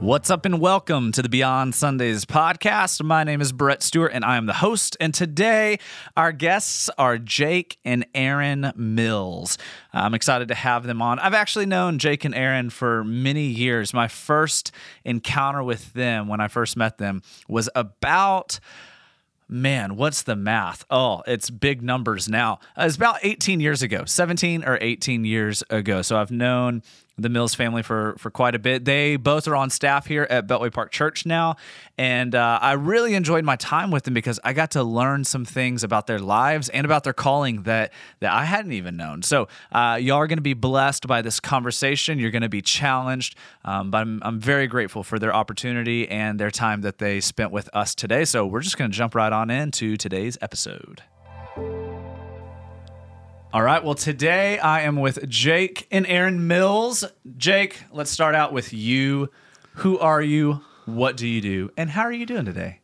What's up, and welcome to the Beyond Sundays podcast. My name is Brett Stewart, and I am the host. And today, our guests are Jake and Erin Mills. I'm excited to have them on. I've actually known Jake and Erin for many years. My first encounter with them when I first met them was about man, what's the math? Oh, it's big numbers now. Uh, it's about 18 years ago, 17 or 18 years ago. So I've known the Mills family for for quite a bit. They both are on staff here at Beltway Park Church now, and uh, I really enjoyed my time with them because I got to learn some things about their lives and about their calling that that I hadn't even known. So uh, y'all are going to be blessed by this conversation. You're going to be challenged, um, but I'm I'm very grateful for their opportunity and their time that they spent with us today. So we're just going to jump right on into today's episode. All right. Well, today I am with Jake and Erin Mills. Jake, let's start out with you. Who are you? What do you do? And how are you doing today?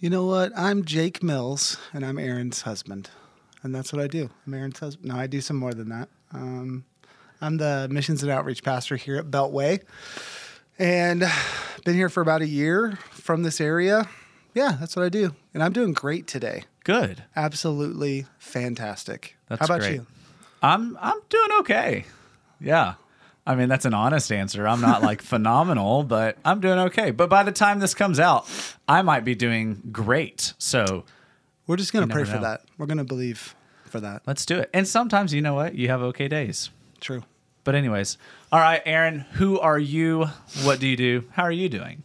You know what? I'm Jake Mills, and I'm Erin's husband, and that's what I do. I'm Erin's husband. No, I do some more than that. Um, I'm the missions and outreach pastor here at Beltway, and been here for about a year from this area. Yeah, that's what I do, and I'm doing great today. Good. Absolutely fantastic. That's How about great. you? I'm I'm doing okay. Yeah. I mean, that's an honest answer. I'm not like phenomenal, but I'm doing okay. But by the time this comes out, I might be doing great. So We're just gonna pray never for know. that. We're gonna believe for that. let's do it. And sometimes, you know what? You have okay days. True. But anyways, all right, Erin, who are you? What do you do? How are you doing?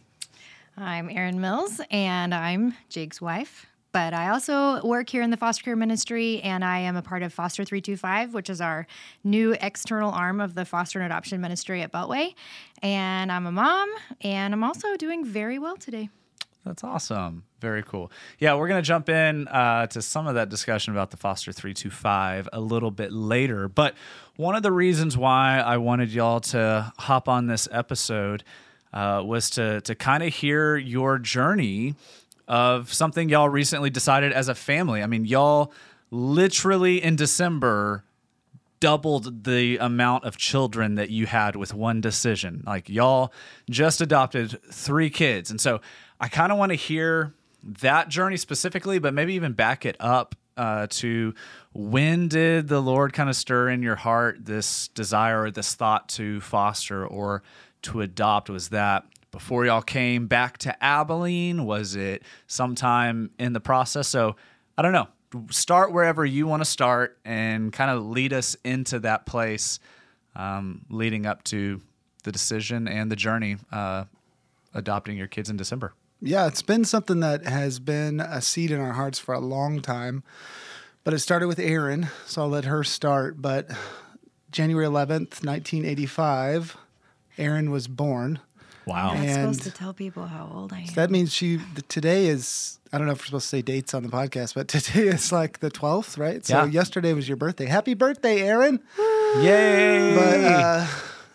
I'm Erin Mills, and I'm Jake's wife. But I also work here in the foster care ministry, and I am a part of Foster 325, which is our new external arm of the foster and adoption ministry at Beltway. And I'm a mom, and I'm also doing very well today. That's awesome. Very cool. Yeah, we're going to jump in uh, to some of that discussion about the Foster 325 a little bit later. But one of the reasons why I wanted y'all to hop on this episode uh, was to, to kind of hear your journey of something y'all recently decided as a family. I mean, y'all literally in December doubled the amount of children that you had with one decision. Like y'all just adopted three kids. And so I kind of want to hear that journey specifically, but maybe even back it up uh, to when did the Lord kind of stir in your heart this desire or this thought to foster or to adopt? Was that before y'all came back to Abilene? Was it sometime in the process? So I don't know start wherever you want to start and kind of lead us into that place um, leading up to the decision and the journey uh, adopting your kids in December. Yeah, it's been something that has been a seed in our hearts for a long time. But it started with Erin, so I'll let her start. But January 11th, 1985, Erin was born. Wow. I'm And- supposed to tell people how old I am. That means she, today is, I don't know if we're supposed to say dates on the podcast, but today is like the 12th, right? So Yeah. yesterday was your birthday. Happy birthday, Erin. Yay! But uh,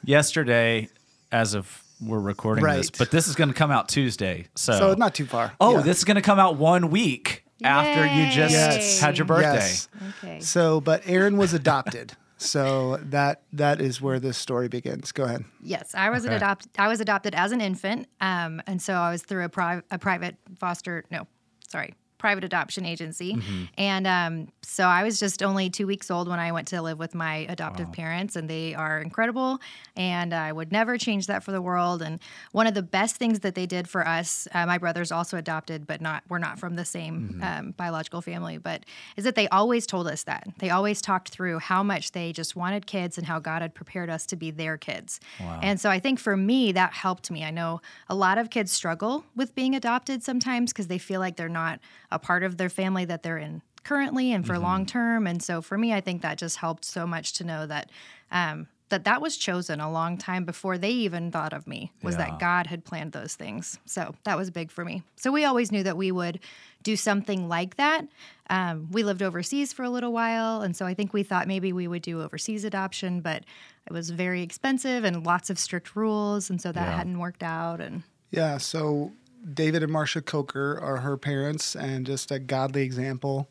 Yesterday, as of we're recording this, but this is going to come out Tuesday. So, so not too far. oh, Yeah. this is going to come out one week after you just Yes. had your birthday. Yes. okay. So, but Erin was adopted. So that that is where this story begins. Go ahead. Yes, I was Okay. an adopt. I was adopted as an infant, um, and so I was through a, pri- a private foster. No, sorry, private adoption agency, Mm-hmm. and um, so I was just only two weeks old when I went to live with my adoptive parents, and they are incredible, and I would never change that for the world. And one of the best things that they did for us, uh, my brother's also adopted, but not we're not from the same Mm-hmm. um, biological family, but is that they always told us that they always talked through how much they just wanted kids and how God had prepared us to be their kids. And so I think for me, that helped me. I know a lot of kids struggle with being adopted sometimes because they feel like they're not a part of their family that they're in currently and for long term. And so for me, I think that just helped so much to know that. Um, that that was chosen a long time before they even thought of me was Yeah. that God had planned those things. So that was big for me. So we always knew that we would do something like that. Um, we lived overseas for a little while, and so I think we thought maybe we would do overseas adoption, but it was very expensive and lots of strict rules, and so that Yeah. hadn't worked out. And Yeah. So David and Marcia Coker are her parents, and just a godly example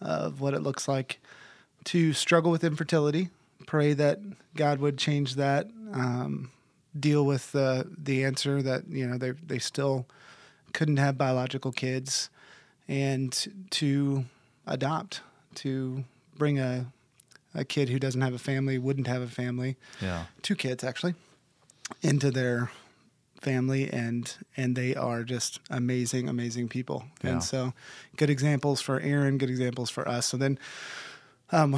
of what it looks like to struggle with infertility. Pray that God would change that. Um, deal with the the answer that you know they they still couldn't have biological kids, and to adopt to bring a a kid who doesn't have a family wouldn't have a family Yeah. two kids actually into their family and and they are just amazing amazing people. Yeah. and so good examples for erin good examples for us. So then um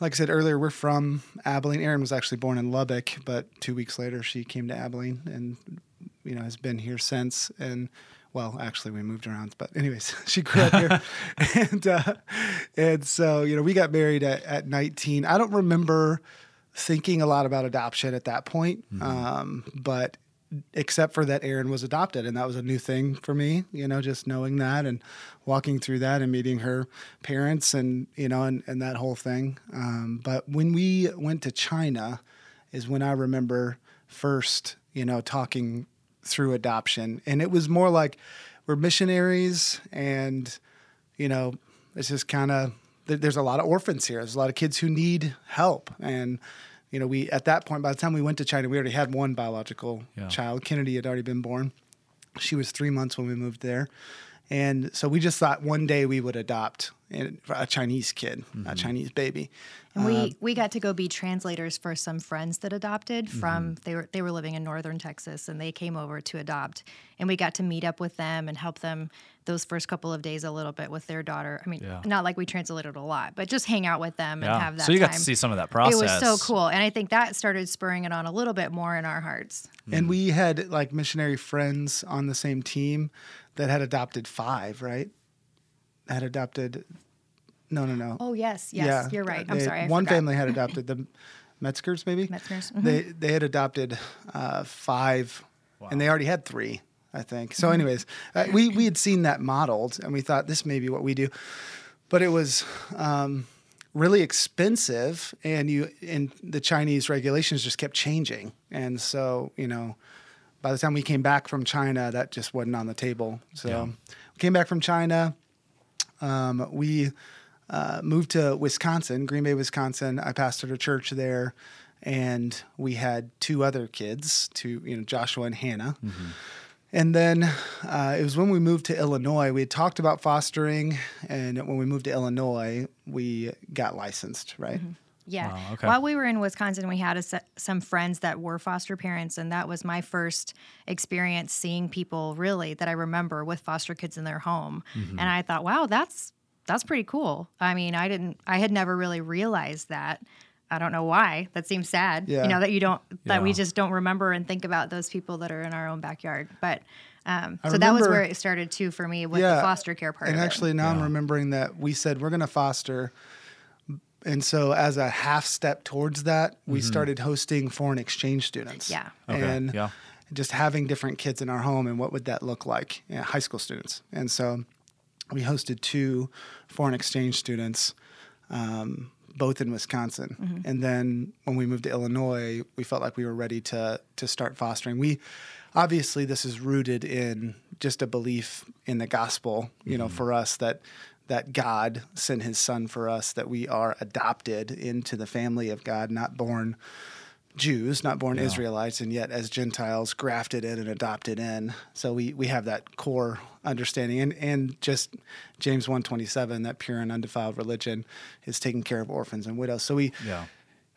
like i said earlier we're from abilene. Erin was actually born in lubbock but two weeks later she came to abilene and you know has been here since. And well actually we moved around but anyways she grew up here. And uh and so you know we got married at, at 19 i don't remember thinking a lot about adoption at that point um but except for that Erin was adopted, and that was a new thing for me. You know, just knowing that and walking through that and meeting her parents, and you know, and, and that whole thing. Um, but when we went to China, is when I remember first, you know, talking through adoption, and it was more like we're missionaries, and you know, it's just kind of there's a lot of orphans here. There's a lot of kids who need help, and you know, we at that point, by the time we went to China, we already had one biological Yeah. child. Kennedy had already been born. She was three months when we moved there, and so we just thought one day we would adopt a Chinese kid, a Chinese baby. And Uh, we we got to go be translators for some friends that adopted Mm-hmm. from they were they were living in northern Texas and they came over to adopt and we got to meet up with them and help them those first couple of days a little bit with their daughter. I mean, Yeah. not like we translated a lot, but just hang out with them and have that. So you got to see some of that process. It was so cool, and I think that started spurring it on a little bit more in our hearts. And we had like missionary friends on the same team that had adopted five, right? Had adopted. No, no, no. Oh yes, yes, you're right. I'm They- sorry. I one forgot. family had adopted the Metzgers, maybe. Metzgers, They they had adopted uh, five, and they already had three, I think. Mm-hmm. So, anyways, uh, we we had seen that modeled, and we thought this may be what we do, but it was. Um, really expensive and you and the chinese regulations just kept changing and so you know by the time we came back from china that just wasn't on the table so Yeah. we came back from china um, we uh, moved to Wisconsin, Green Bay, Wisconsin. I pastored a church there, and we had two other kids, two you know Joshua and Hannah. And then uh, it was when we moved to Illinois. We had talked about fostering, and when we moved to Illinois, we got licensed. Right? Yeah. Wow, okay. While we were in Wisconsin, we had a, some friends that were foster parents, and that was my first experience seeing people really that I remember with foster kids in their home. Mm-hmm. And I thought, wow, that's that's pretty cool. I mean, I didn't, I had never really realized that. I don't know why. That seems sad. Yeah. You know that you don't that we just don't remember and think about those people that are in our own backyard. But um, so that was where it started too for me with the foster care part. And actually, now I'm remembering that we said we're going to foster. And so, as a half step towards that, we mm-hmm. started hosting foreign exchange students. Yeah. Okay, And yeah. just having different kids in our home and what would that look like? Yeah, high school students. And so, we hosted two foreign exchange students, um, both in Wisconsin. Mm-hmm. And then when we moved to Illinois, we felt like we were ready to to start fostering. We obviously this is rooted in just a belief in the gospel, you know, mm-hmm. for us that that God sent his son for us, that we are adopted into the family of God, not born Jews, not born Israelites, and yet as Gentiles, grafted in and adopted in. So we we have that core understanding, and and just James one twenty seven, that pure and undefiled religion is taking care of orphans and widows. So we Yeah.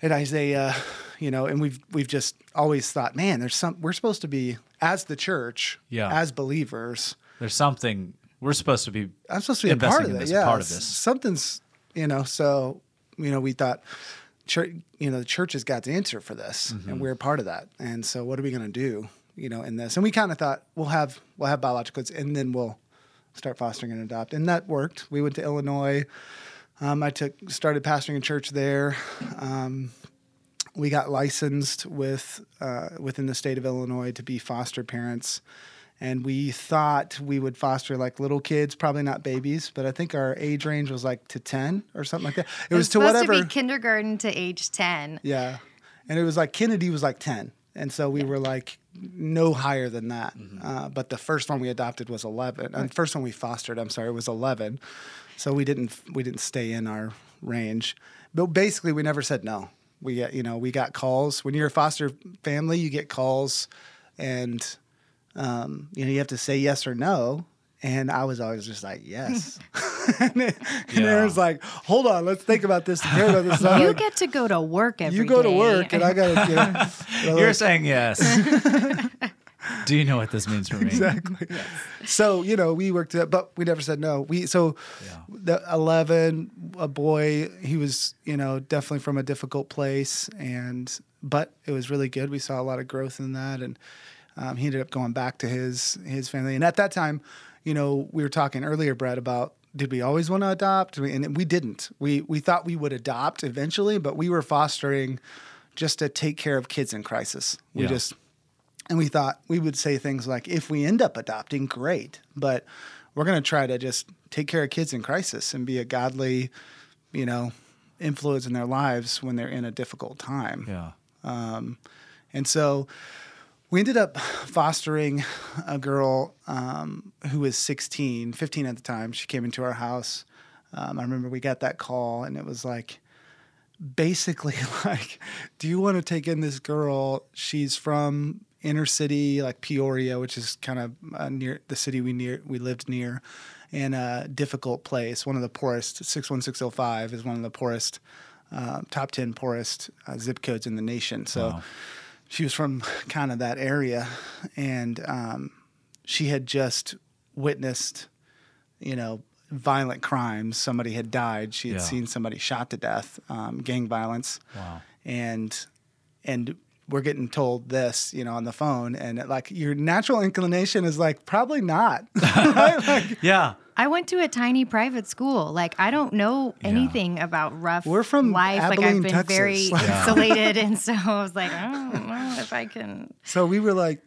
and Isaiah, you know, and we've we've just always thought, man, there's some we're supposed to be as the church, Yeah. as believers. There's something we're supposed to be. I'm supposed to be a Investing part of in this, Yeah, part of this. Something's, you know. So, you know, we thought, church, you know, the church has got the answer for this, Mm-hmm. and we're part of that. And so, what are we going to do, you know, in this? And we kind of thought we'll have we'll have biological kids, and then we'll start fostering and adopt, and that worked. We went to Illinois. Um, I took started pastoring a church there. Um, we got licensed with uh, within the state of Illinois to be foster parents, and we thought we would foster like little kids, probably not babies, but I think our age range was like to ten or something like that. It, was to supposed whatever. to be kindergarten to age ten. yeah, and it was like Kennedy was like ten, and so we were like no higher than that. Uh, but the first one we adopted was eleven, and the first one we fostered, I'm sorry, was eleven. So we didn't we didn't stay in our range, but basically we never said no. We get, you know, we got calls. When you're a foster family, you get calls, and um, you know you have to say yes or no. And I was always just like, yes. and, and Yeah. Erin's like, hold on, let's think about this. Pray about this. You like, get to go to work every you go to work, and I got to. You know, You're saying yes. Do you know what this means for me? exactly. So you know, we worked it, but we never said no. We so Yeah. the eleven, a boy. He was you know definitely from a difficult place, and but it was really good. We saw a lot of growth in that, and um, he ended up going back to his his family. And at that time, you know, we were talking earlier, Brett, about did we always want to adopt? And we didn't. We we thought we would adopt eventually, but we were fostering just to take care of kids in crisis. We Yeah. just and we thought we would say things like, if we end up adopting, great. But we're going to try to just take care of kids in crisis and be a godly, you know, influence in their lives when they're in a difficult time. Yeah. And so we ended up fostering a girl um, who was 16, 15 at the time. She came into our house. Um, I remember we got that call, and it was like, basically like, do you want to take in this girl? She's from inner city, like Peoria, which is kind of uh, near the city we near we lived near, in a difficult place. One of the poorest. Six one six zero five is one of the poorest, uh, top ten poorest uh, zip codes in the nation. So. Wow. She was from kind of that area, and um, she had just witnessed, you know, violent crimes. Somebody had died. She had Yeah. seen somebody shot to death, um, gang violence, Wow. and and we're getting told this, you know, on the phone, and like your natural inclination is like probably not, right? Like Yeah. I went to a tiny private school. Like I don't know Yeah. anything about rough We're from life. like I've been Texas. very Yeah. insulated, and so I was like, I don't know if I can. So we were like,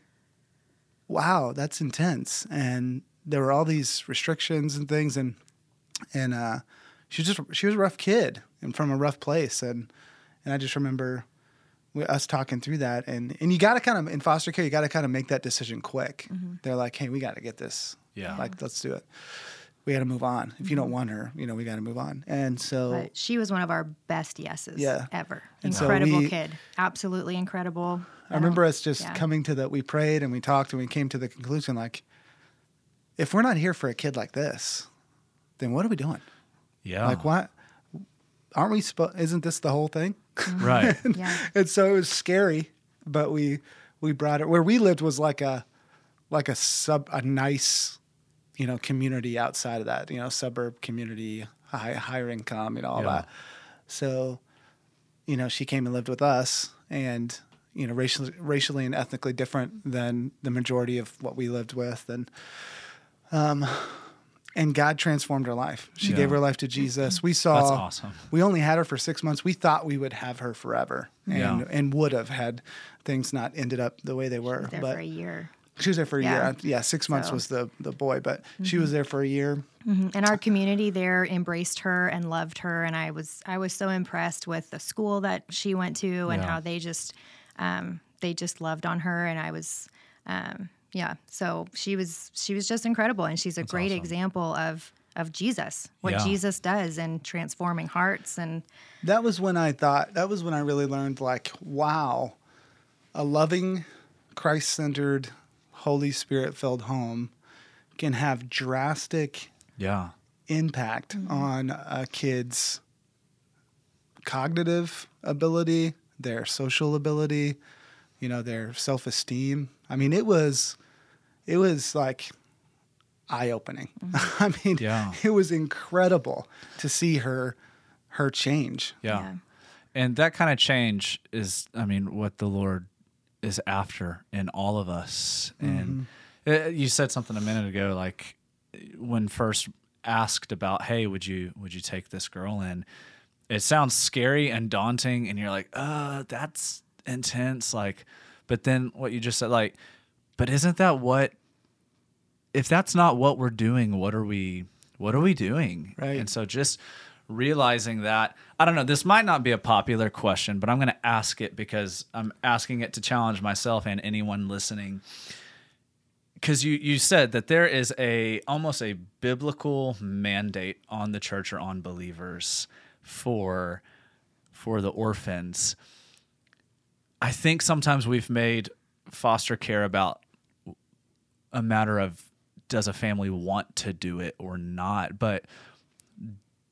wow, that's intense. And there were all these restrictions and things. And, and, uh, she was just, she was a rough kid and from a rough place. And, and I just remember we, us talking through that. And, and you got to kind of, in foster care, you got to kind of make that decision quick. Mm-hmm. They're like, hey, we got to get this. Yeah. Like, let's do it. We got to move on. If you don't mm-hmm. want her, you know, we got to move on. And so, But she was one of our best yeses Yeah. ever. And so Incredible we- kid. Absolutely incredible. I remember um, us just yeah. coming to that. We prayed and we talked and we came to the conclusion like, if we're not here for a kid like this, then what are we doing? Yeah. Like, what? Aren't we? Spo- isn't this the whole thing? Right. Yeah. and so it was scary, but we we brought it. Where we lived was like a like a sub a nice, you know, community outside of that. You know, suburb community, high higher income, you know, all Yeah. that. So, you know, she came and lived with us, and you know, racially racially and ethnically different than the majority of what we lived with, and um, and God transformed her life. She Yeah. gave her life to Jesus. We saw. That's awesome. We only had her for six months. We thought we would have her forever, and Yeah. and would have had things not ended up the way they were. there but for a year. she was there for a Yeah. year. Yeah, six months So- was the the boy, but she was there for a year. And our community there embraced her and loved her, and I was I was so impressed with the school that she went to and Yeah. how they just um, they just loved on her, and I was um, yeah. So she was she was just incredible, and she's a great awesome. example of of Jesus, what Yeah. Jesus does in transforming hearts, and That was when I thought. That was when I really learned. Like, wow, a loving, Christ centered, Holy Spirit filled home can have drastic Yeah. impact mm-hmm. on a kid's cognitive ability, their social ability, you know, their self esteem. I mean, it was, it was like eye opening. I mean, Yeah. it was incredible to see her, her change. Yeah. Yeah. And that kind of change is, I mean, what the Lord is after in all of us. And uh, you said something a minute ago, like when first asked about, hey, would you would you take this girl in? It sounds scary and daunting, and you're like, uh, that's intense. Like, but then what you just said, like, but isn't that what? If that's not what we're doing, what are we? What are we doing? Right. And so just realizing that I don't know, this might not be a popular question, but I'm going to ask it because I'm asking it to challenge myself and anyone listening. Cuz you you said that there is a almost a biblical mandate on the church or on believers for for the orphans. I think sometimes we've made foster care about a matter of does a family want to do it or not, but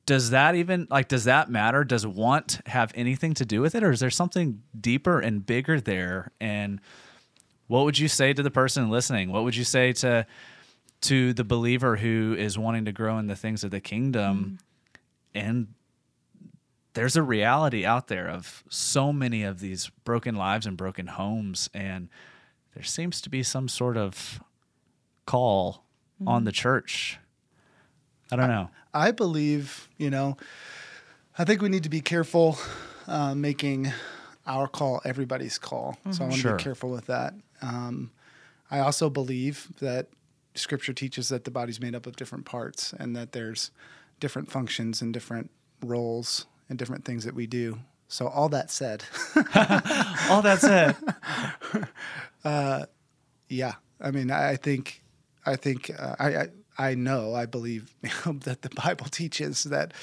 does that even like does that matter? Does want have anything to do with it? Or is there something deeper and bigger there? And what would you say to the person listening? What would you say to to the believer who is wanting to grow in the things of the kingdom? Mm. and there's a reality out there of so many of these broken lives and broken homes and there seems to be some sort of call mm. on the church i don't know I believe, you know, I think we need to be careful uh, making our call everybody's call. Mm-hmm. So I want to sure. be careful with that. Um, I also believe that Scripture teaches that the body's made up of different parts and that there's different functions and different roles and different things that we do. So all that said, all that said, uh, yeah. I mean, I think, I think, uh, I, I I know, I believe that the Bible teaches that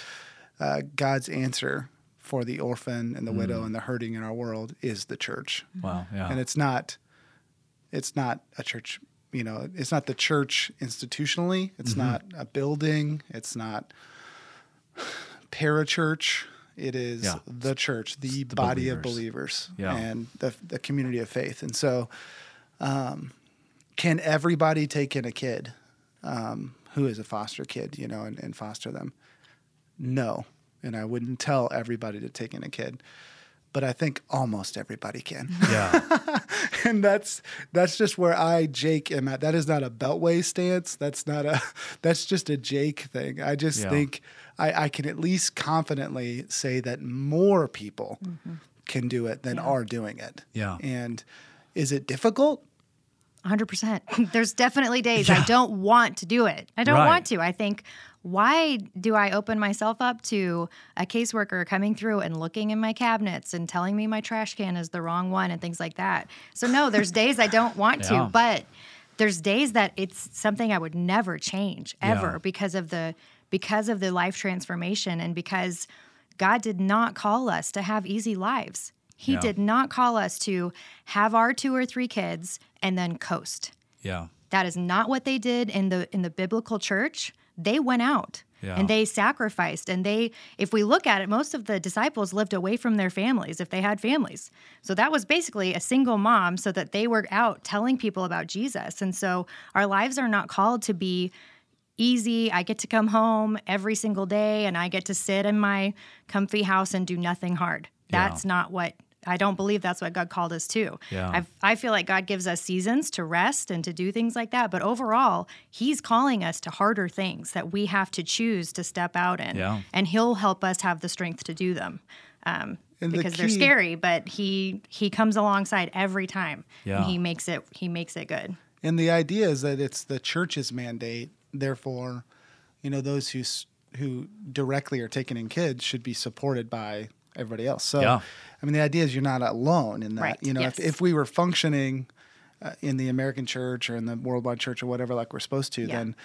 uh, God's answer for the orphan and the mm. widow and the hurting in our world is the church. Wow, yeah. And it's not it's not a church, you know, it's not the church institutionally, it's mm-hmm. not a building, it's not parachurch. It is yeah. the church, the, the body believers. of believers yeah. and the, the community of faith. And so, um, can everybody take in a kid? um, who is a foster kid, you know, and, and foster them. No, and I wouldn't tell everybody to take in a kid but I think almost everybody can. Yeah. and that's that's just where I Jake am at. That is not a beltway stance. That's not a that's just a Jake thing. I just yeah. think I, I, can at least confidently say that more people mm-hmm. can do it than yeah. are doing it. Yeah. And is it difficult? 100%. There's definitely days yeah. I don't want to do it. I don't right. want to. I think, why do I open myself up to a caseworker coming through and looking in my cabinets and telling me my trash can is the wrong one and things like that? So, no, there's days I don't want yeah. to, but there's days that it's something I would never change ever yeah. because of the because of the life transformation and because God did not call us to have easy lives. He yeah. did not call us to have our two or three kids and then coast. Yeah. That is not what they did in the in the biblical church. They went out yeah. and they sacrificed and they if we look at it most of the disciples lived away from their families if they had families. So that was basically a single mom so that they were out telling people about Jesus. And so our lives are not called to be easy. I get to come home every single day and I get to sit in my comfy house and do nothing hard. That's yeah. not what I don't believe that's what God called us to. Yeah. I've, I feel like God gives us seasons to rest and to do things like that. But overall, He's calling us to harder things that we have to choose to step out in. Yeah. And He'll help us have the strength to do them. Um, because the they're scary, but he he comes alongside every time, yeah. and he makes it he makes it good. And the idea is that it's the church's mandate. Therefore, you know those who who directly are taking in kids should be supported by everybody else. So, yeah. I mean, the idea is you're not alone in that. Right. You know, yes. if, if we were functioning uh, in the American church or in the worldwide church or whatever, like we're supposed to, yeah. then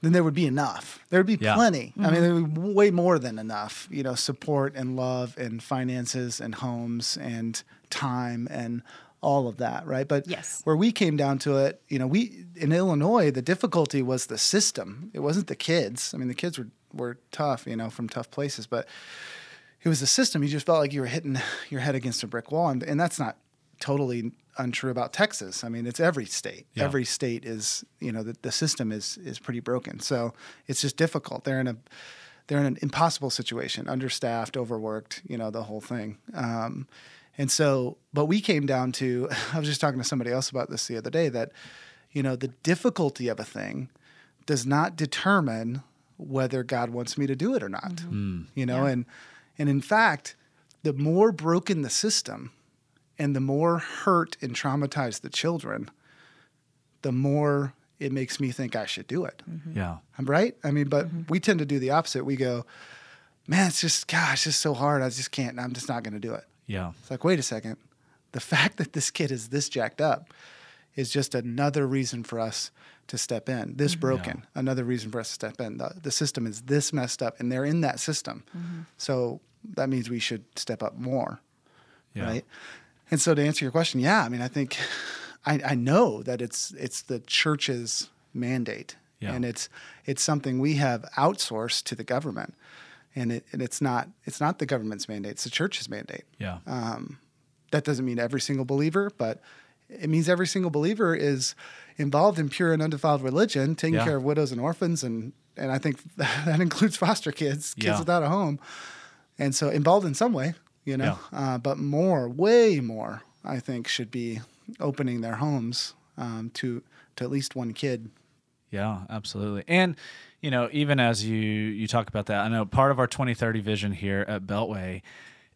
then there would be enough. There would be yeah. plenty. Mm-hmm. I mean, there would be way more than enough. You know, support and love and finances and homes and time and all of that, right? But yes. where we came down to it, you know, we in Illinois, the difficulty was the system. It wasn't the kids. I mean, the kids were were tough, you know, from tough places, but it was the system. You just felt like you were hitting your head against a brick wall, and, and that's not totally untrue about Texas. I mean, it's every state. Yeah. Every state is, you know, the, the system is is pretty broken. So it's just difficult. They're in a they're in an impossible situation, understaffed, overworked, you know, the whole thing. Um, and so, but we came down to, I was just talking to somebody else about this the other day that, you know, the difficulty of a thing does not determine whether God wants me to do it or not. Mm-hmm. You know, yeah. and and in fact, the more broken the system and the more hurt and traumatized the children, the more it makes me think I should do it. Mm-hmm. Yeah. I'm right. I mean, but mm-hmm. we tend to do the opposite. We go, man, it's just, gosh, it's just so hard. I just can't, I'm just not going to do it. Yeah. It's like, wait a second. The fact that this kid is this jacked up is just another reason for us to step in. This mm-hmm. broken, yeah. another reason for us to step in. The, the system is this messed up, and they're in that system. Mm-hmm. So that means we should step up more, Yeah. right? And so to answer your question, yeah, I mean, I think I, I know that it's it's the church's mandate, Yeah. and it's it's something we have outsourced to the government, and it and it's not it's not the government's mandate; it's the church's mandate. Yeah. Um, that doesn't mean every single believer, but it means every single believer is involved in pure and undefiled religion, taking Yeah. care of widows and orphans, and and I think that includes foster kids, kids Yeah. without a home, and so involved in some way, you know. Uh, but more, way more, I think, should be opening their homes um, to to at least one kid. Yeah, absolutely. And you know, even as you you talk about that, I know part of our 2030 vision here at Beltway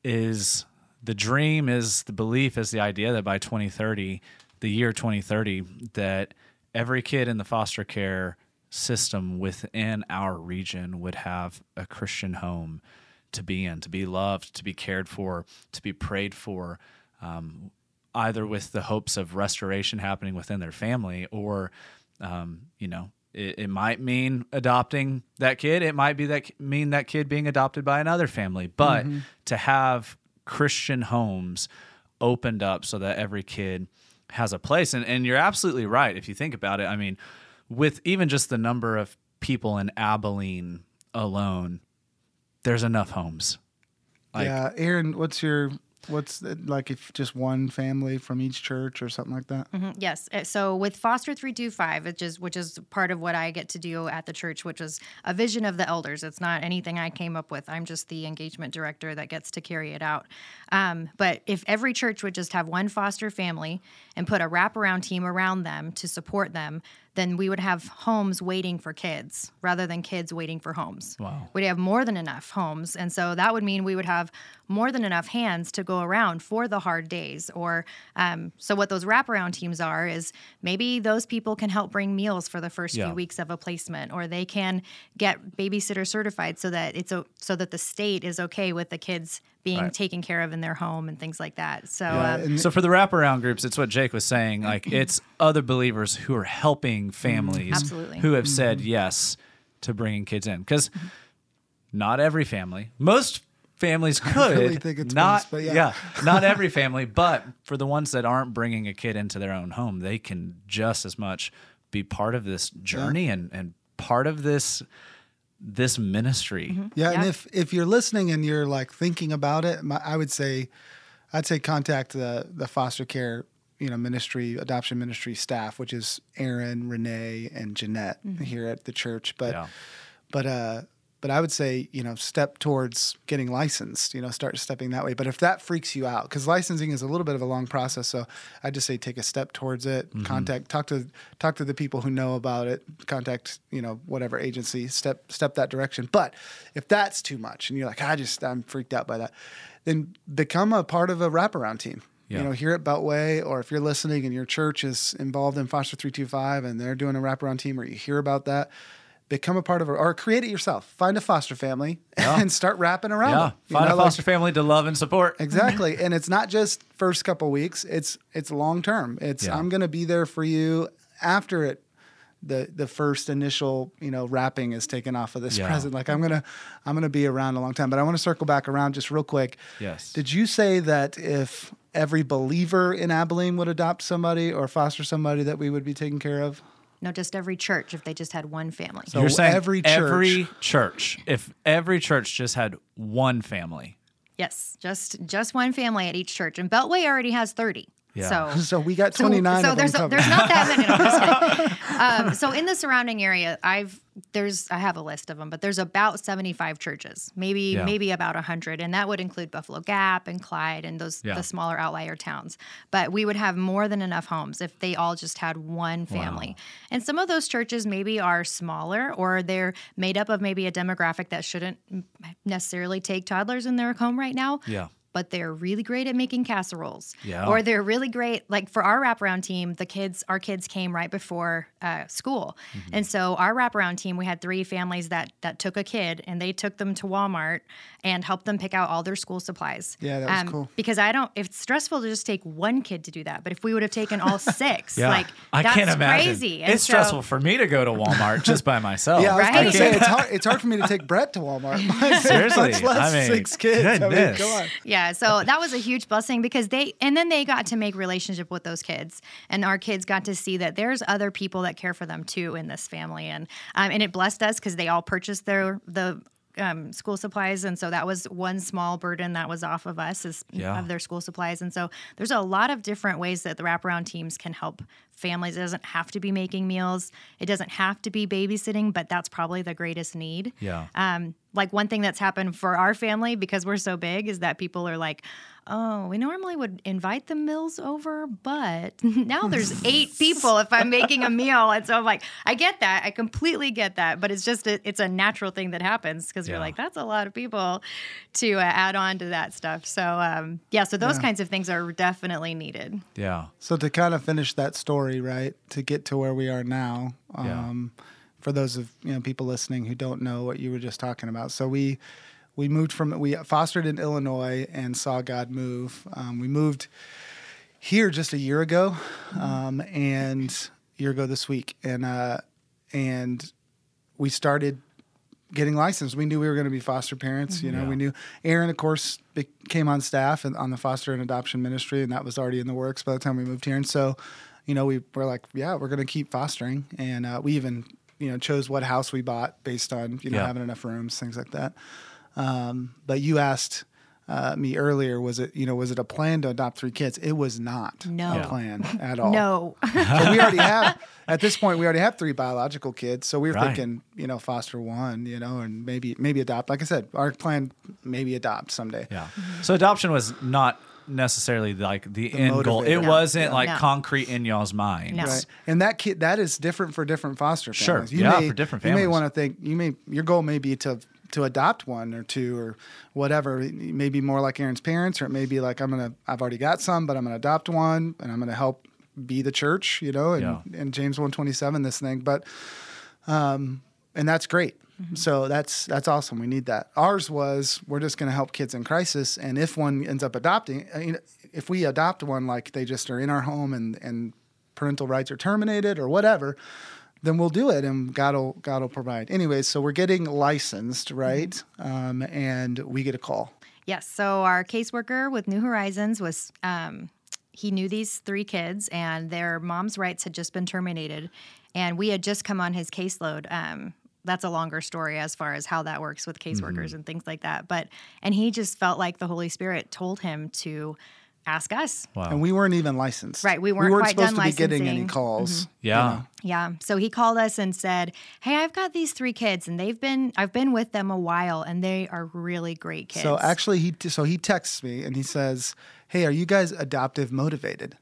is the dream is the belief is the idea that by 2030, the year 2030, that every kid in the foster care system within our region would have a Christian home to be in, to be loved, to be cared for, to be prayed for, um, either with the hopes of restoration happening within their family or, um, you know, it, it might mean adopting that kid. It might be that mean that kid being adopted by another family. But to have Christian homes opened up so that every kid has a place. And, and you're absolutely right. If you think about it, I mean, with even just the number of people in Abilene alone, there's enough homes. Like- yeah, Erin, what's your what's the, like if just one family from each church or something like that? Mhm, Yes. Uh, So with Foster 325, which is which is part of what I get to do at the church, which is a vision of the elders. It's not anything I came up with. I'm just the engagement director that gets to carry it out. Um, but if every church would just have one foster family and put a wraparound team around them to support them, then we would have homes waiting for kids rather than kids waiting for homes. Wow. We'd have more than enough homes. And so that would mean we would have more than enough hands to go around for the hard days. Or um, so, what those wraparound teams are is maybe those people can help bring meals for the first Yeah. few weeks of a placement, or they can get babysitter certified so that it's o- so that the state is okay with the kids being Right. taken care of in their home and things like that. So, Yeah, um, So for the wraparound groups, it's what Jake was saying. Like it's other believers who are helping families Absolutely. who have said yes to bringing kids in. Because not every family, most families could really think it's not. most, but yeah. not every family, but for the ones that aren't bringing a kid into their own home, they can just as much be part of this journey and and part of this this ministry. Yeah, and if if you're listening and you're like thinking about it, my, I would say, I'd say contact the the foster care you know ministry adoption ministry staff, which is Erin, Renee, and Jeanette here at the church. But Yeah. but uh but I would say you know step towards getting licensed. You know, start stepping that way. But if that freaks you out, because licensing is a little bit of a long process, so I just say take a step towards it. Mm-hmm. Contact talk to talk to the people who know about it. Contact you know whatever agency. Step step that direction. But if that's too much and you're like I just I'm freaked out by that, then become a part of a wraparound team. Yeah. You know, here at Beltway, or if you're listening and your church is involved in Foster 325 and they're doing a wraparound team, or you hear about that, become a part of it or create it yourself. Find a foster family Yeah. and start wrapping around. Yeah, them. Find know, a like- foster family to love and support. exactly, and it's not just first couple weeks. It's it's long term. It's Yeah. I'm going to be there for you after it. The, the first initial you know wrapping is taken off of this Yeah. present like i'm gonna i'm gonna be around a long time but i want to circle back around just real quick Yes. did you say that if every believer in Abilene would adopt somebody or foster somebody that we would be taking care of? No, just every church if they just had one family. So You're saying every church- every church, if every church just had one family, Yes, just just one family at each church, and Beltway already has thirty. Yeah. So So we got 29 So, of there's them a, there's not that many. No, I'm just kidding. um, so in the surrounding area, I've there's I have a list of them, but there's about 75 churches, maybe Yeah. maybe about 100, and that would include Buffalo Gap and Clyde and those Yeah. the smaller outlier towns. But we would have more than enough homes if they all just had one family. And some of those churches maybe are smaller or they're made up of maybe a demographic that shouldn't necessarily take toddlers in their home right now. Yeah. But they're really great at making casseroles. Yeah. Or they're really great. Like for our wraparound team, the kids, our kids came right before uh, school, Mm-hmm. and so our wraparound team, we had three families that that took a kid and they took them to Walmart and helped them pick out all their school supplies. Um, Yeah, that was cool. Because I don't. It's stressful to just take one kid to do that, but if we would have taken all six, Yeah. like I that's can't imagine. crazy. And It's so- stressful for me to go to Walmart just by myself. Yeah, I was Right? gonna say it's hard. It's hard for me to take Brett to Walmart. Seriously, much less I mean, six kids. I mean, goodness. come on. Yeah, so that was a huge blessing because they and then they got to make relationship with those kids, and our kids got to see that there's other people that care for them too in this family, and um, and it blessed us because they all purchased their the. Um, school supplies, and so that was one small burden that was off of us is Yeah. of their school supplies. And so there's a lot of different ways that the wraparound teams can help families. It doesn't have to be making meals. It doesn't have to be babysitting, but that's probably the greatest need. Yeah. Um, like one thing that's happened for our family because we're so big is that people are like, "Oh, we normally would invite the Mills over, but now there's eight people if I'm making a meal." And so I'm like, I get that, I completely get that, but it's just a, it's a natural thing that happens because Yeah. you're like, that's a lot of people to uh, add on to that stuff. So um, yeah, so those Yeah. kinds of things are definitely needed. Yeah. So to kind of finish that story, right, to get to where we are now, Yeah. um, for those of you know people listening who don't know what you were just talking about, so we we moved from we fostered in Illinois and saw God move. Um, we moved here just a year ago, um, and a year ago this week, and uh, and we started getting licensed. We knew we were going to be foster parents. You know, Yeah. we knew Erin, of course, came on staff and on the foster and adoption ministry, and that was already in the works by the time we moved here. And so, you know, we were like, yeah, we're going to keep fostering, and uh, we even you know chose what house we bought based on you know Yeah. having enough rooms, things like that. Um, but you asked. Uh, me earlier was it you know was it a plan to adopt three kids it was not No. a plan at all No, so we already have at this point we already have three biological kids so we were Right. thinking you know foster one you know and maybe maybe adopt like i said our plan maybe adopt someday Yeah. So adoption was not necessarily like the, end goal. It motivator. wasn't No. like No. concrete in y'all's mind. No. right and that kid that is different for different foster families Sure. families Yeah, for different families you may want to think you may your goal may be to to adopt one or two or whatever. Maybe more like erin's parents or it may be like i'm gonna i've already got some but i'm gonna adopt one and i'm gonna help be the church you know and, Yeah. and james 127 this thing. But um and that's great. So that's that's awesome. We need that. Ours was we're just going to help kids in crisis and if one ends up adopting I mean, if we adopt one like they just are in our home and and parental rights are terminated or whatever then we'll do it and god will god will provide anyways so we're getting licensed right um, and we get a call Yes. So our caseworker with New Horizons was um, he knew these three kids and their mom's rights had just been terminated, and we had just come on his caseload. Um, that's a longer story as far as how that works with caseworkers and things like that. But and he just felt like the Holy Spirit told him to ask us. Wow. and we weren't even licensed Right, we weren't we weren't quite supposed done to be getting any licensing. calls mm-hmm. yeah. Yeah. So he called us and said, "Hey, I've got these three kids, and they've been I've been with them a while, and they are really great kids." So actually, he so he texts me and he says, "Hey, are you guys adoptive motivated?"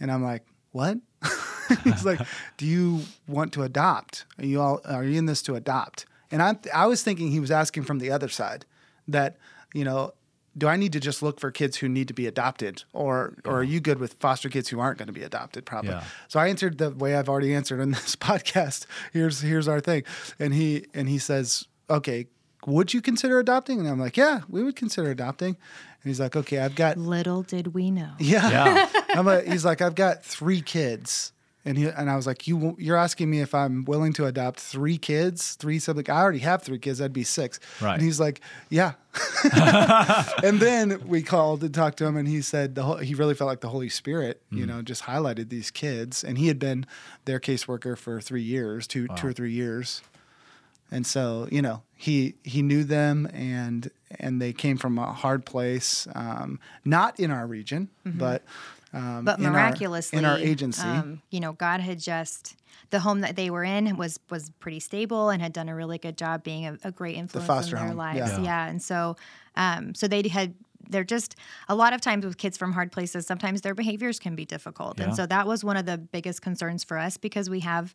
And I'm like, "What?" He's like, "Do you want to adopt? Are you all are you in this to adopt?" And I I was thinking he was asking from the other side that you know. Do I need to just look for kids who need to be adopted, or or are you good with foster kids who aren't going to be adopted? Probably. Yeah. So I answered the way I've already answered in this podcast. Here's here's our thing, and he and he says, "Okay, would you consider adopting?" And I'm like, "Yeah, we would consider adopting." And he's like, "Okay, I've got little did we know. yeah." Yeah. I'm a, he's like, "I've got three kids." And he and I was like, "You you're asking me if I'm willing to adopt three kids, three siblings? I already have three kids. That'd be six. Right. And he's like, "Yeah." and then we called and talked to him, and he said the whole, he really felt like the Holy Spirit, you know, just highlighted these kids, and he had been their caseworker for three years, two two or three years, and so you know he he knew them, and and they came from a hard place, um, not in our region, but um, but in our- miraculously in our agency. um, you know god had just the home that they were in was was pretty stable and had done a really good job being a, a great influence foster in their home, lives yeah. yeah, and so um, so they had they're just a lot of times with kids from hard places sometimes their behaviors can be difficult Yeah. and so that was one of the biggest concerns for us because we have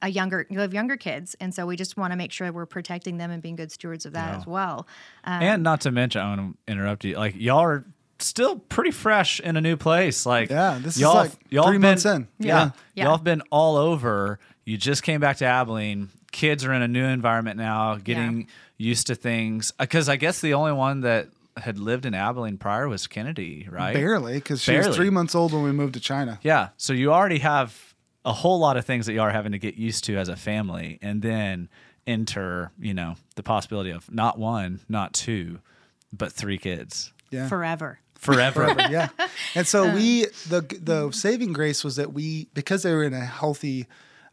a younger you have younger kids and so we just want to make sure we're protecting them and being good stewards of that Yeah. as well um, and not to mention, I want to interrupt you. Like y'all are still pretty fresh in a new place. Like Yeah, this is y'all, like y'all three been, months in. Yeah, Yeah. y'all have been all over. You just came back to Abilene. Kids are in a new environment now, getting used to things. Uh, because I guess the only one that had lived in Abilene prior was Kennedy, right? Barely, because she was three months old when we moved to China. Yeah. So you already have a whole lot of things that you are having to get used to as a family, and then enter, you know, the possibility of not one, not two, but three kids Yeah. Forever. Forever. yeah. And so we the the saving grace was that we because they were in a healthy,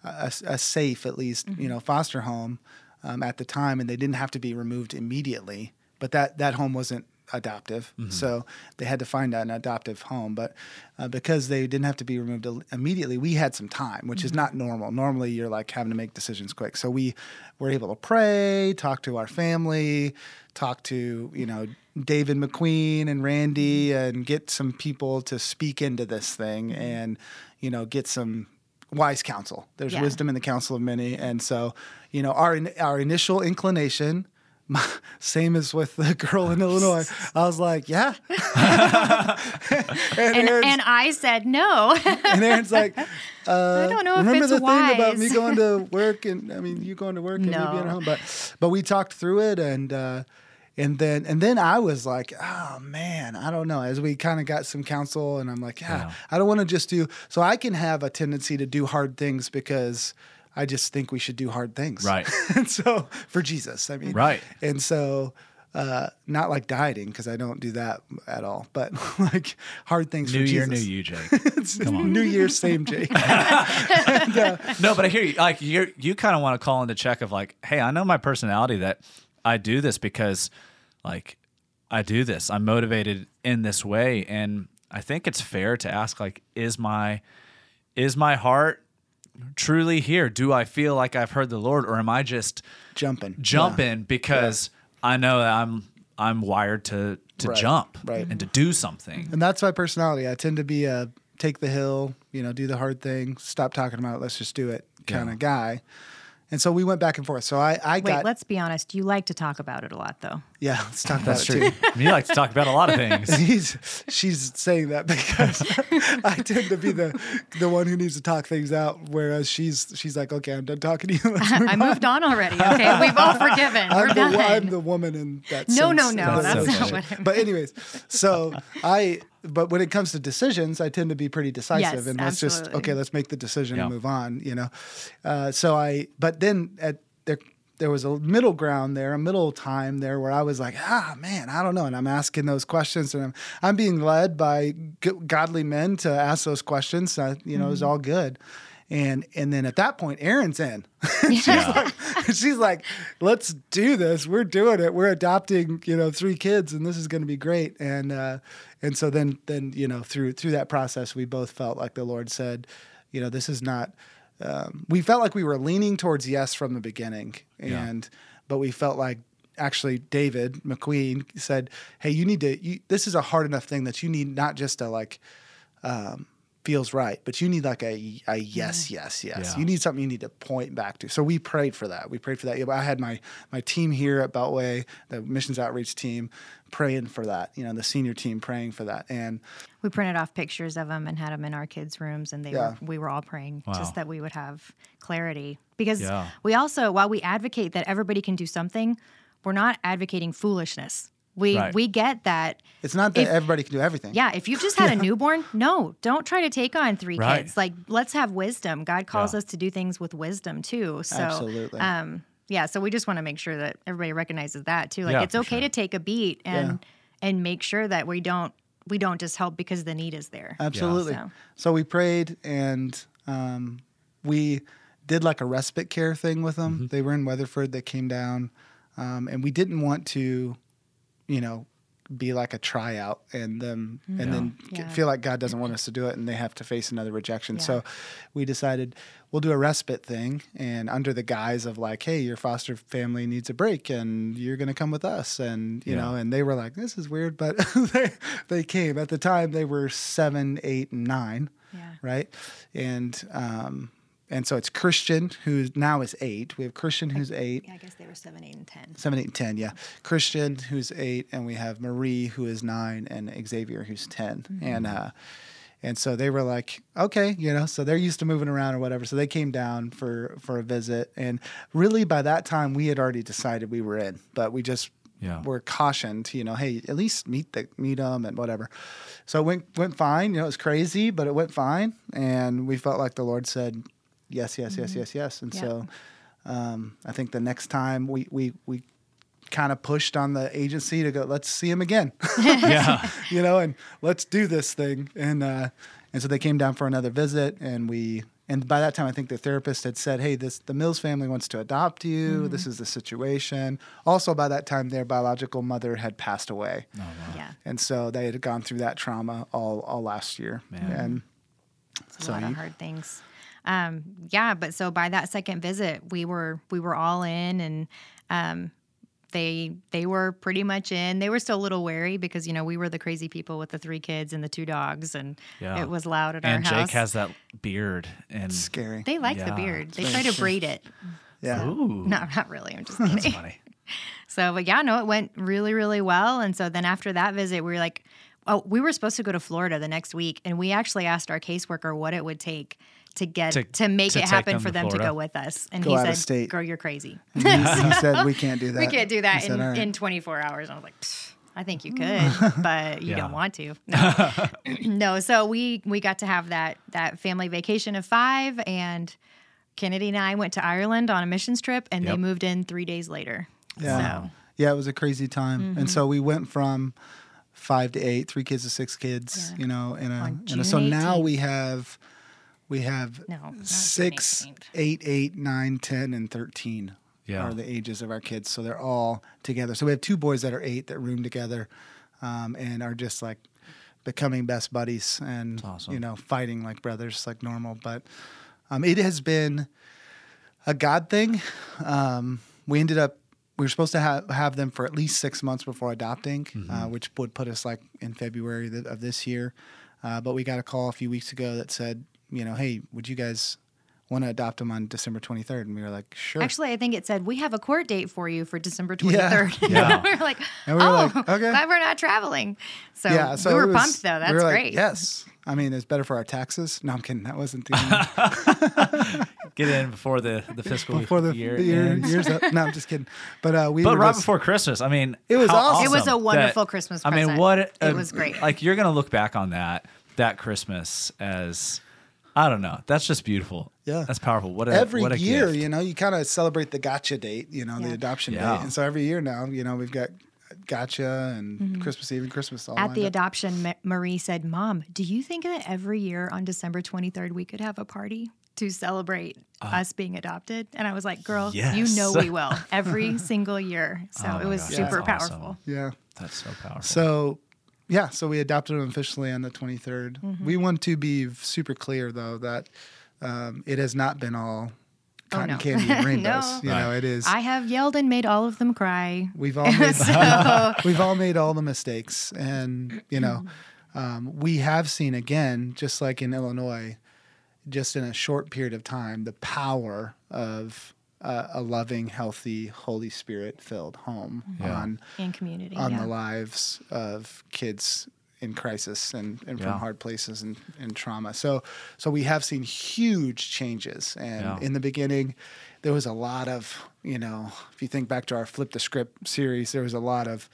uh, a, a safe at least you know foster home um, at the time, and they didn't have to be removed immediately. But that that home wasn't adoptive, so they had to find an adoptive home. But uh, because they didn't have to be removed immediately, we had some time, which is not normal. Normally, you're like having to make decisions quick. So we were able to pray, talk to our family, talk to you know David McQueen and Randy, and get some people to speak into this thing, and you know get some wise counsel. There's Yeah. wisdom in the counsel of many, and so you know our our initial inclination. Same as with the girl in Illinois. I was like, yeah. and, And, and I said no. and Erin's like, uh, I don't know if remember it's the thing about me going to work and I mean you going to work and me being at home, but but we talked through it and uh, and then and then I was like, oh man, I don't know. As we kind of got some counsel, and I'm like, yeah, Yeah. I don't want to just do. So I can have a tendency to do hard things because I just think we should do hard things, Right. and so for Jesus, I mean, Right. and so. Uh, not like dieting because I don't do that at all, but like hard things new for year, Jesus. new you, Jake. It's Come on. New Year's, same Jake. No, but I hear you. Like you, you kind of want to call into check of like, hey, I know my personality that I do this because, like, I do this. I'm motivated in this way, and I think it's fair to ask, like, is my, is my heart truly here? Do I feel like I've heard the Lord, or am I just Jumping. jumping because I know that I'm I'm wired to to Right, jump right. and to do something. And that's my personality. I tend to be a take the hill, you know, do the hard thing, stop talking about it, let's just do it kind Yeah. of guy. And so we went back and forth. So I, I Wait, got, let's be honest. You like to talk about it a lot, though. Yeah, let's talk That's about true. it too. you like to talk about a lot of things. He's, she's saying that because I tend to be the the one who needs to talk things out, whereas she's she's like, okay, I'm done talking to you. Let's move I on." moved on already. Okay, we've all forgiven. We're I'm the, done. I'm the woman in that. No, no, sense. no, that's that's, so not funny. what. but anyways, so I but when it comes to decisions, I tend to be pretty decisive Yes, and let's just okay, let's make the decision Yeah. and move on, you know. Uh, so I but then at there was a middle ground there, a middle time there where I was like, ah, man, I don't know, and I'm asking those questions, and I'm I'm being led by g- godly men to ask those questions. Uh, you know, it was all good, and and then at that point, Erin's in. she's like, she's like, let's do this. We're doing it. We're adopting, you know, three kids, and this is going to be great. And uh, and so then then you know through through that process, we both felt like the Lord said, you know, this is not. Um, we felt like we were leaning towards yes from the beginning, Yeah. and but we felt like actually David McQueen said, "Hey, you need to. You, this is a hard enough thing that you need not just to like." Um, feels right, but you need like a, a yes, mm. yes, yes. Yeah. You need something you need to point back to. So we prayed for that. We prayed for that. Yeah, I had my my team here at Beltway, the missions outreach team, praying for that. You know, the senior team praying for that. And We printed off pictures of them and had them in our kids' rooms, and they Yeah. were, we were all praying Wow. just that we would have clarity. Because Yeah. we also, while we advocate that everybody can do something, we're not advocating foolishness. We Right. we get that. it's not that If- everybody can do everything. Yeah, if you've just had a newborn, no, don't try to take on three Right. kids. Like, let's have wisdom. God calls Yeah. us to do things with wisdom too. So, Absolutely. um, yeah. So we just want to make sure that everybody recognizes that too. Like, Yeah, it's okay sure. to take a beat and and make sure that we don't we don't just help because the need is there. Absolutely. So- So we prayed and um, we did like a respite care thing with them. They were in Weatherford. They came down, um, and we didn't want to, you know, be like a tryout and them and then Yeah. get, feel like God doesn't want us to do it and they have to face another rejection. Yeah. So we decided we'll do a respite thing and under the guise of like, hey, your foster family needs a break and you're going to come with us and you Yeah. know and they were like, this is weird, but they they came at the time they were seven, eight, and nine Yeah. right? And um, and so it's Christian, who now is eight. We have Christian, who's eight. Yeah, I guess they were seven, eight, and ten. Seven, eight, and ten. Yeah, Christian, who's eight, and we have Marie, who is nine, and Xavier, who's 10 Mm-hmm. And uh, and so they were like, okay, you know, so they're used to moving around or whatever. So they came down for for a visit, and really by that time we had already decided we were in, but we just Yeah. were cautioned, you know, hey, at least meet the meet them and whatever. So it went went fine. You know, it was crazy, but it went fine, and we felt like the Lord said, yes, yes, yes, yes, yes, and Yeah. so. Um, I think the next time we we we kind of pushed on the agency to go, let's see him again, yeah. you know, and let's do this thing. And uh, and so they came down for another visit, and we and by that time I think the therapist had said, hey, this the Mills family wants to adopt you. This is the situation. Also, by that time, their biological mother had passed away, Yeah, and so they had gone through that trauma all all last year. Man. And it's a So lot you- of hard things. Um, yeah, but so by that second visit, we were we were all in, and um, they they were pretty much in. They were still a little wary because you know we were the crazy people with the three kids and the two dogs, and Yeah. it was loud at And our house. And Jake has that beard and scary. they like Yeah. the beard. They try to braid it. yeah. Ooh. No, not really. I'm just That's kidding. funny. So, but yeah, no, it went really, really well. And so then after that visit, we were like, oh, we were supposed to go to Florida the next week, and we actually asked our caseworker what it would take to get To- to, make to it happen them for to them to Florida? go with us. And Go he out of said, state. "Girl, you're crazy. And he, he said we can't do that. we can't do that He said, in, in 24 hours." And I was like. "Pfft, I think you could, but you Yeah. don't want to. No. no. So we we got to have that that family vacation of five, and Kennedy and I went to Ireland on a missions trip, and they moved in three days later. Yeah. So Yeah, it was a crazy time. Mm-hmm. And so we went from five to eight, three kids to six kids, Yeah. you know, in a, in a so June now we have we have No, not June six, 18th. eight, eight, nine, ten, and thirteen Yeah. are the ages of our kids. So they're all together. So we have two boys that are eight that room together um, and are just like becoming best buddies and awesome. you know, fighting like brothers like normal. But um, it has been a God thing. Um, we ended up we were supposed to have have them for at least six months before adopting, uh, which would put us like in February th- of this year. Uh, but we got a call a few weeks ago that said, you know, hey, would you guys want to adopt them on December 23rd? And we were like, sure. Actually, I think it said we have a court date for you for December 23rd. Yeah. yeah. we were like, And we were oh, like, okay. glad we're not traveling. So, yeah, so we were it was- pumped though. That's we were like, great. Yes, I mean it's better for our taxes. No, I'm kidding. That wasn't the Get in before the, the fiscal before the year. the year, ends. years up. No, I'm just kidding. But uh, we But were right just- before Christmas, I mean, It was awesome. It was a that- wonderful Christmas I mean, present. what It was great. Like you're gonna look back on that that Christmas as I don't know. That's just beautiful. Yeah. that's powerful. What a every what a year, gift. you know, you kind of celebrate the gotcha date, you know, the adoption Yeah. date. And so every year now, you know, we've got gotcha and Christmas Eve and Christmas all Mm-hmm. At the up. adoption, Ma- Marie said, Mom, do you think that every year on December 23rd we could have a party to celebrate us being adopted? And I was like, Girl, you Uh, know we will every single year. So Oh it was gosh, super that's awesome. powerful. Yeah. That's so powerful. So, yeah, so we adopted them officially on the 23rd. Mm-hmm. We want to be super clear, though, that um, it has not been all Oh, cotton no. candy and rainbows. No. You know, it is. I have yelled and made all of them cry. We've all made So, we've all made all the mistakes, and you know, um, we have seen again, just like in Illinois, just in a short period of time, the power of uh, a loving, healthy, Holy Spirit filled home Yeah. on in community. on yeah. the lives of kids in crisis and, and from Yeah. hard places and, and trauma. So so we have seen huge changes. And Yeah. in the beginning, there was a lot of, you know, if you think back to our Flip the Script series, there was a lot of,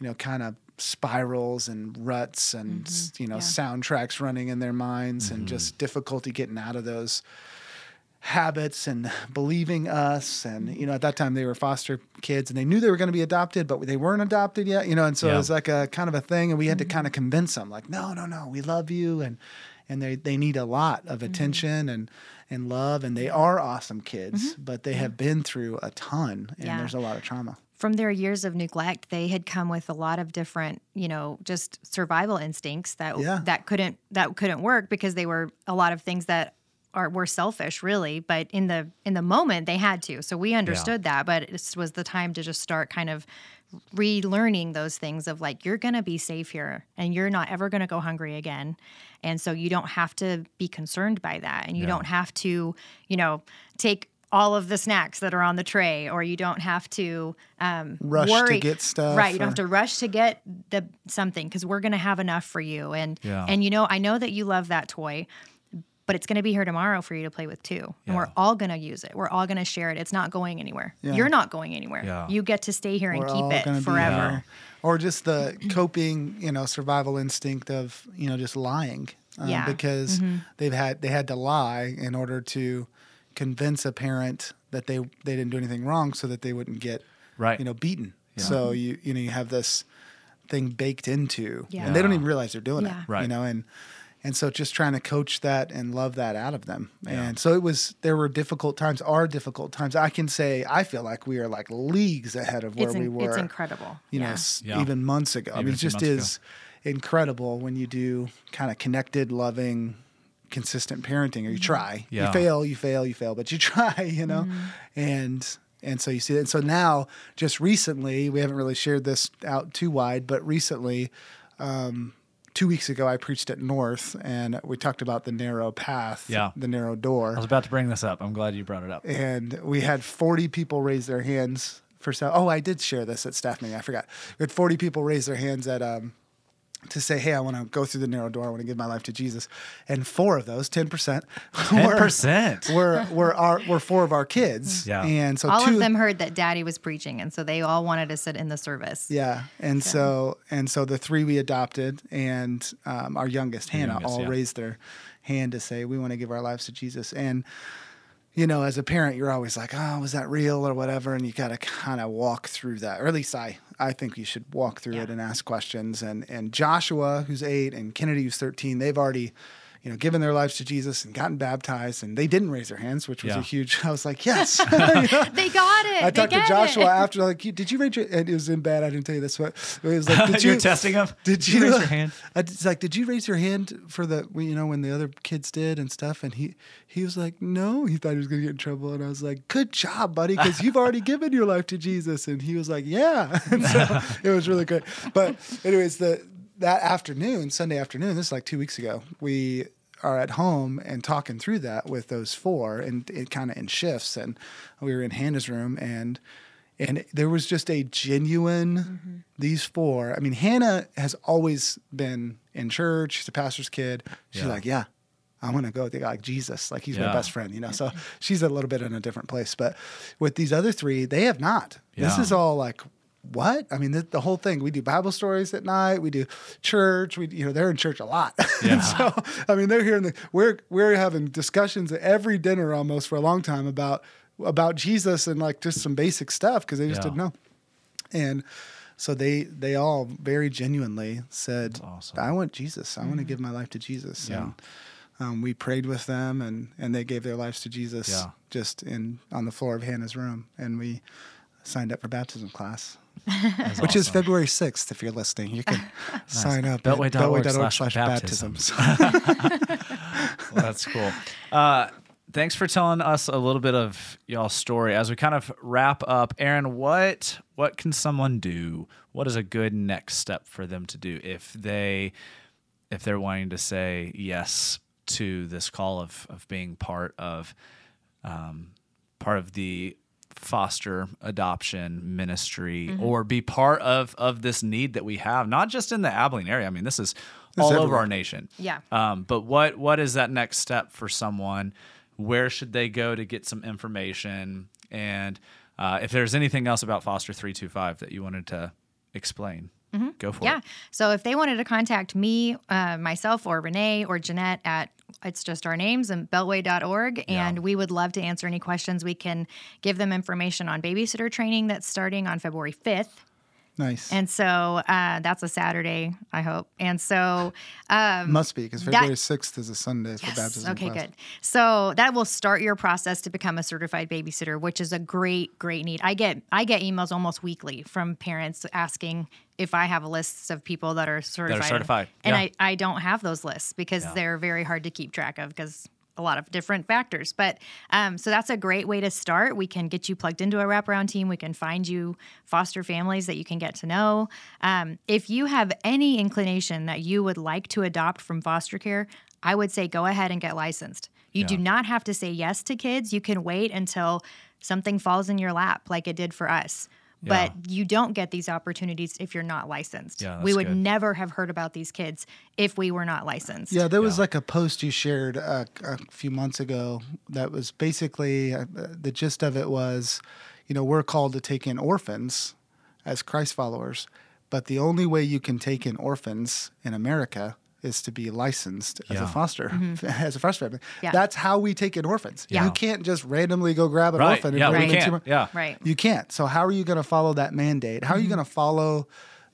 you know, kind of spirals and ruts and you know yeah. soundtracks running in their minds and just difficulty getting out of those habits and believing us. And you know at that time they were foster kids and they knew they were going to be adopted but they weren't adopted yet you know? And so Yeah. it was like a kind of a thing and we had to mm-hmm. kind of convince them like no no no we love you. And and they they need a lot of mm-hmm. attention and and love and they are awesome kids mm-hmm. but they have been through a ton and Yeah. there's a lot of trauma. From their years of neglect, they had come with a lot of different, you know, just survival instincts that Yeah. that couldn't that couldn't work because they were a lot of things that are were selfish, really. But in the in the moment, they had to. So we understood that, but it was the time to just start kind of relearning those things of like you're going to be safe here and you're not ever going to go hungry again and so you don't have to be concerned by that and you Yeah. don't have to you know take all of the snacks that are on the tray or you don't have to um, Rush to get stuff right you don't or- have to rush to get the something because we're going to have enough for you and Yeah. and you know i know that you love that toy but it's going to be here tomorrow for you to play with too. And we're all going to use it. We're all going to share it. It's not going anywhere. Yeah. You're not going anywhere. Yeah. You get to stay here and We're all keep gonna it be forever. Or just the coping, you know, survival instinct of you know just lying, um, Yeah. Mm-hmm. because they've had they had to lie in order to convince a parent that they they didn't do anything wrong, so that they wouldn't get Right. you know beaten. So you you know you have this thing baked into, Yeah. and they don't even realize they're doing Yeah. it. Right. You know, and and so just trying to coach that and love that out of them. And so it was there were difficult times, are difficult times. I can say I feel like we are like leagues ahead of where It's, we were. it's incredible. You know, Yeah. s- Yeah. even months ago. I mean, it just months is incredible when you do kind of connected, loving, consistent parenting, or you try. Yeah. You fail, you fail, you fail, but you try. You know, and and so you see it. And so now, just recently, we haven't really shared this out too wide, but recently, um, two weeks ago, I preached at North, and we talked about the narrow path, Yeah. the narrow door I was about to bring this up. I'm glad you brought it up. and we had 40 people raise their hands for some. Oh, I did share this at staff meeting. I forgot. We had 40 people raise their hands at um, to say, "Hey, I want to go through the narrow door. I want to give my life to Jesus." And four of those, 10 percent, Ten percent. were were our were four of our kids. Yeah. and so all two of them heard that daddy was preaching. And so they all wanted to sit in the service. Yeah, and so and so the three we adopted and um, our youngest Hannah youngest, all yeah. raised their hand to say we want to give our lives to Jesus. And you know, as a parent, you're always like, "Oh, was that real or whatever?" And you got to kind of walk through that, or at least I I think you should walk through it and ask questions. And and Joshua, who's eight, and Kennedy, who's thirteen, they've already. You know, given their lives to Jesus and gotten baptized, and they didn't raise their hands, which was Yeah. a huge. I was like, yes, They got it. I They talked to Joshua it. after, like, did you raise your? Hand and it was in bad. I didn't tell you this, but it was like, did you You're testing him. Did you, raise your hand? I, it's like, did you raise your hand for the, you know, when the other kids did and stuff? And he, he was like, no. He thought he was gonna get in trouble, and I was like, good job, buddy, because you've already given your life to Jesus. And he was like, yeah. And so it was really great. But anyways, the that afternoon, Sunday afternoon, this is like two weeks ago, we are at home and talking through that with those four and it kind of in shifts. And we were in Hannah's room and and there was just a genuine mm-hmm. these four i mean hannah has always been in church she's a pastor's kid. She's Yeah. like yeah i want to go with the guy like jesus like he's Yeah. my best friend you know? So she's a little bit in a different place. But with these other three they have not. This is all like what i mean the, the whole thing we do bible stories at night we do church we you know they're in church a lot Yeah. so i mean they're hearing the we're we're having discussions at every dinner almost for a long time about about jesus and like just some basic stuff because they just Yeah. didn't know and so they they all very genuinely said, awesome. "I want Jesus. I want to give my life to Jesus." Yeah. And um, we prayed with them, and and they gave their lives to Jesus Yeah. just in on the floor of Hannah's room, and we signed up for baptism class, Which is. February sixth. If you're listening, you can sign up Beltway.org slash slash baptisms. baptisms. Well, that's cool. Uh, thanks for telling us a little bit of y'all's story. As we kind of wrap up, Erin, what what can someone do? What is a good next step for them to do if they if they're wanting to say yes to this call of of being part of um, part of the foster adoption ministry or be part of of this need that we have not just in the Abilene area I mean this is all over our nation Yeah. um, but what what is that next step for someone? Where should they go to get some information? And uh, if there's anything else about Foster three two five that you wanted to explain, go for Yeah. it. Yeah. So if they wanted to contact me, uh, myself, or Renee or Jeanette at it's just our names and beltway.org, and Yeah. we would love to answer any questions. We can give them information on babysitter training that's starting on February 5th. Nice. And so uh, that's a Saturday, I hope. And so um, Must be because February sixth is a Sunday for Yes. baptism. Okay, class. good. So that will start your process to become a certified babysitter, which is a great, great need. I get I get emails almost weekly from parents asking if I have lists of people that are certified. certified, And yeah. I, I don't have those lists because Yeah. they're very hard to keep track of because a lot of different factors. But um, so that's a great way to start. We can get you plugged into a wraparound team. We can find you foster families that you can get to know. Um, if you have any inclination that you would like to adopt from foster care, I would say go ahead and get licensed. You do not have to say yes to kids. You can wait until something falls in your lap, like it did for us. But you don't get these opportunities if you're not licensed. Yeah, we would good. never have heard about these kids if we were not licensed. Yeah, there was like a post you shared uh, a few months ago that was basically uh, the gist of it was, you know, we're called to take in orphans as Christ followers, but the only way you can take in orphans in America is to be licensed as a foster as a foster family. Mm-hmm. Yeah. That's how we take in orphans. Yeah. You can't just randomly go grab an Right. orphan and Yeah, bring we them into can't. Yeah. Right. you can't. So how are you going to follow that mandate? How are Mm-hmm. you going to follow,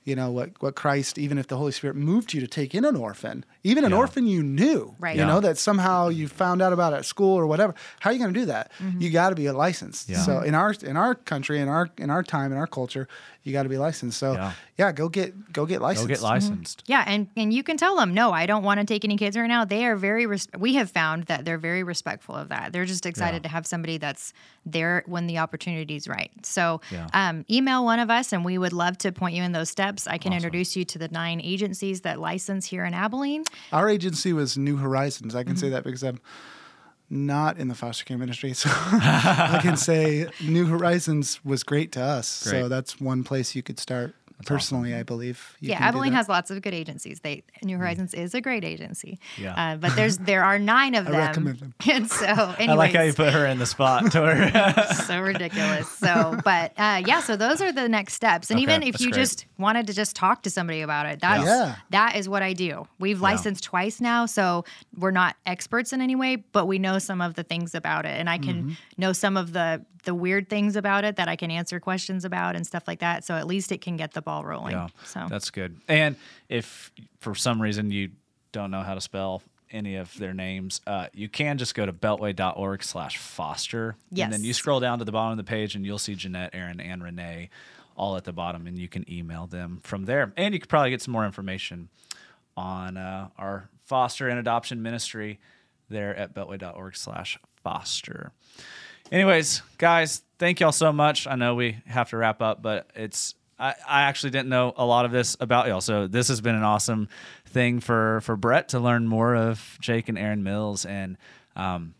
you know, what what Christ, even if the Holy Spirit moved you to take in an orphan, even an Yeah. orphan you knew, Right. you Yeah. know, that somehow you found out about at school or whatever. How are you going to do that? Mm-hmm. You got to be licensed. Yeah. So in our in our country, in our in our time, in our culture, you got to be licensed. So Yeah. yeah. go get go get licensed. Go licensed. get licensed. Yeah, and and you can tell them, no, I don't want to take any kids right now. They are very. Res- we have found that they're very respectful of that. They're just excited Yeah. to have somebody that's there when the opportunity is right. So, Yeah. um, email one of us, and we would love to point you in those steps. I can introduce you to the nine agencies that license here in Abilene. Our agency was New Horizons. I can Mm-hmm. say that because I'm not in the foster care ministry. So I can say New Horizons was great to us. Great. So that's one place you could start personally, I believe. You yeah, can do Abilene that. has lots of good agencies. They New Horizons is a great agency. Yeah. uh, but there's there are nine of I them. recommend them. And so, anyways, I like how you put her in the spot to so ridiculous. So, but uh, yeah, so those are the next steps. And Okay, even if you great. just wanted to just talk to somebody about it, that's Yeah. that is what I do. We've licensed twice now, so we're not experts in any way, but we know some of the things about it, and I can Mm-hmm. know some of the the weird things about it that I can answer questions about and stuff like that. So at least it can get the ball rolling. Yeah, So that's good. And if for some reason you don't know how to spell any of their names, uh, you can just go to beltway.org slash foster. And then you scroll down to the bottom of the page and you'll see Jeanette, Erin, and Renee all at the bottom, and you can email them from there. And you could probably get some more information on uh, our foster and adoption ministry there at beltway.org slash foster. Anyways, guys, thank y'all so much. I know we have to wrap up, but it's I, I actually didn't know a lot of this about y'all. So this has been an awesome thing for for Brett to learn more of Jake and Erin Mills, and um,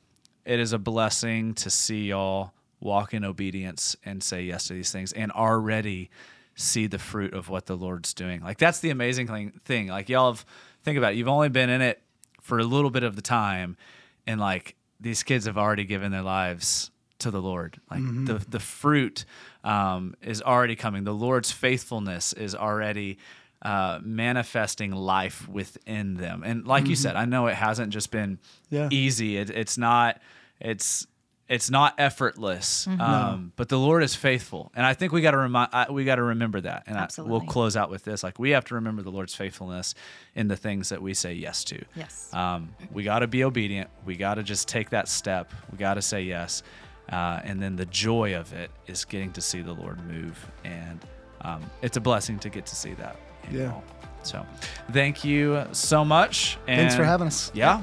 it is a blessing to see y'all walk in obedience and say yes to these things, and already see the fruit of what the Lord's doing. Like that's the amazing thing. Like y'all have think about it. You've only been in it for a little bit of the time, and like these kids have already given their lives to the Lord. Like the the fruit um, is already coming. The Lord's faithfulness is already uh, manifesting life within them. And like you said, I know it hasn't just been Yeah. easy. It, it's not. It's it's not effortless. Um, but the Lord is faithful, and I think we got to remind I, we got to remember that. And I, we'll close out with this: like we have to remember the Lord's faithfulness in the things that we say yes to. Yes. Um, we got to be obedient. We got to just take that step. We got to say yes. Uh, and then the joy of it is getting to see the Lord move. And um, it's a blessing to get to see that. Yeah. y'all. So thank you so much. And Thanks for having us. Yeah.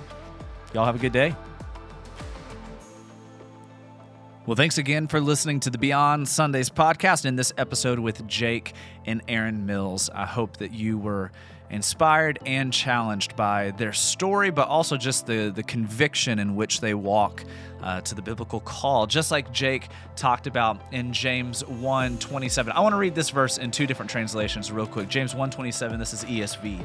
Y'all have a good day. Well, thanks again for listening to the Beyond Sundays podcast in this episode with Jake and Erin Mills. I hope that you were inspired and challenged by their story, but also just the, the conviction in which they walk uh, to the biblical call, just like Jake talked about in James 1 27. I want to read this verse in two different translations real quick. James 1 27, this is ESV.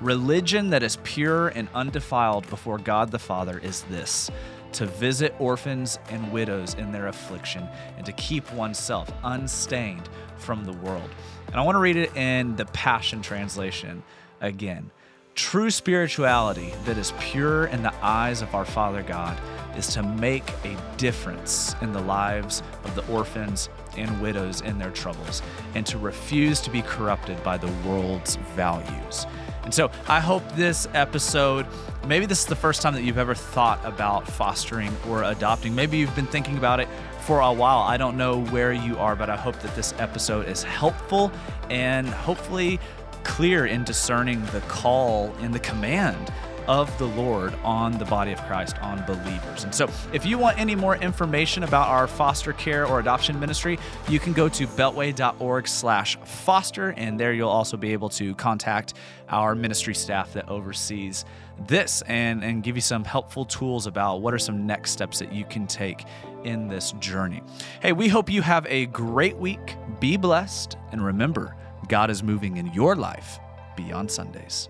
Religion that is pure and undefiled before God the Father is this to visit orphans and widows in their affliction, and to keep oneself unstained from the world. And I want to read it in the Passion Translation again. True spirituality that is pure in the eyes of our Father God is to make a difference in the lives of the orphans and widows in their troubles, and to refuse to be corrupted by the world's values. And so I hope this episode, maybe this is the first time that you've ever thought about fostering or adopting. Maybe you've been thinking about it for a while. I don't know where you are, but I hope that this episode is helpful and hopefully clear in discerning the call and the command of the Lord on the body of Christ, on believers. And so, if you want any more information about our foster care or adoption ministry, you can go to beltway.org/foster, and there you'll also be able to contact our ministry staff that oversees this and, and give you some helpful tools about what are some next steps that you can take in this journey. Hey, we hope you have a great week. Be blessed, and remember, God is moving in your life beyond Sundays.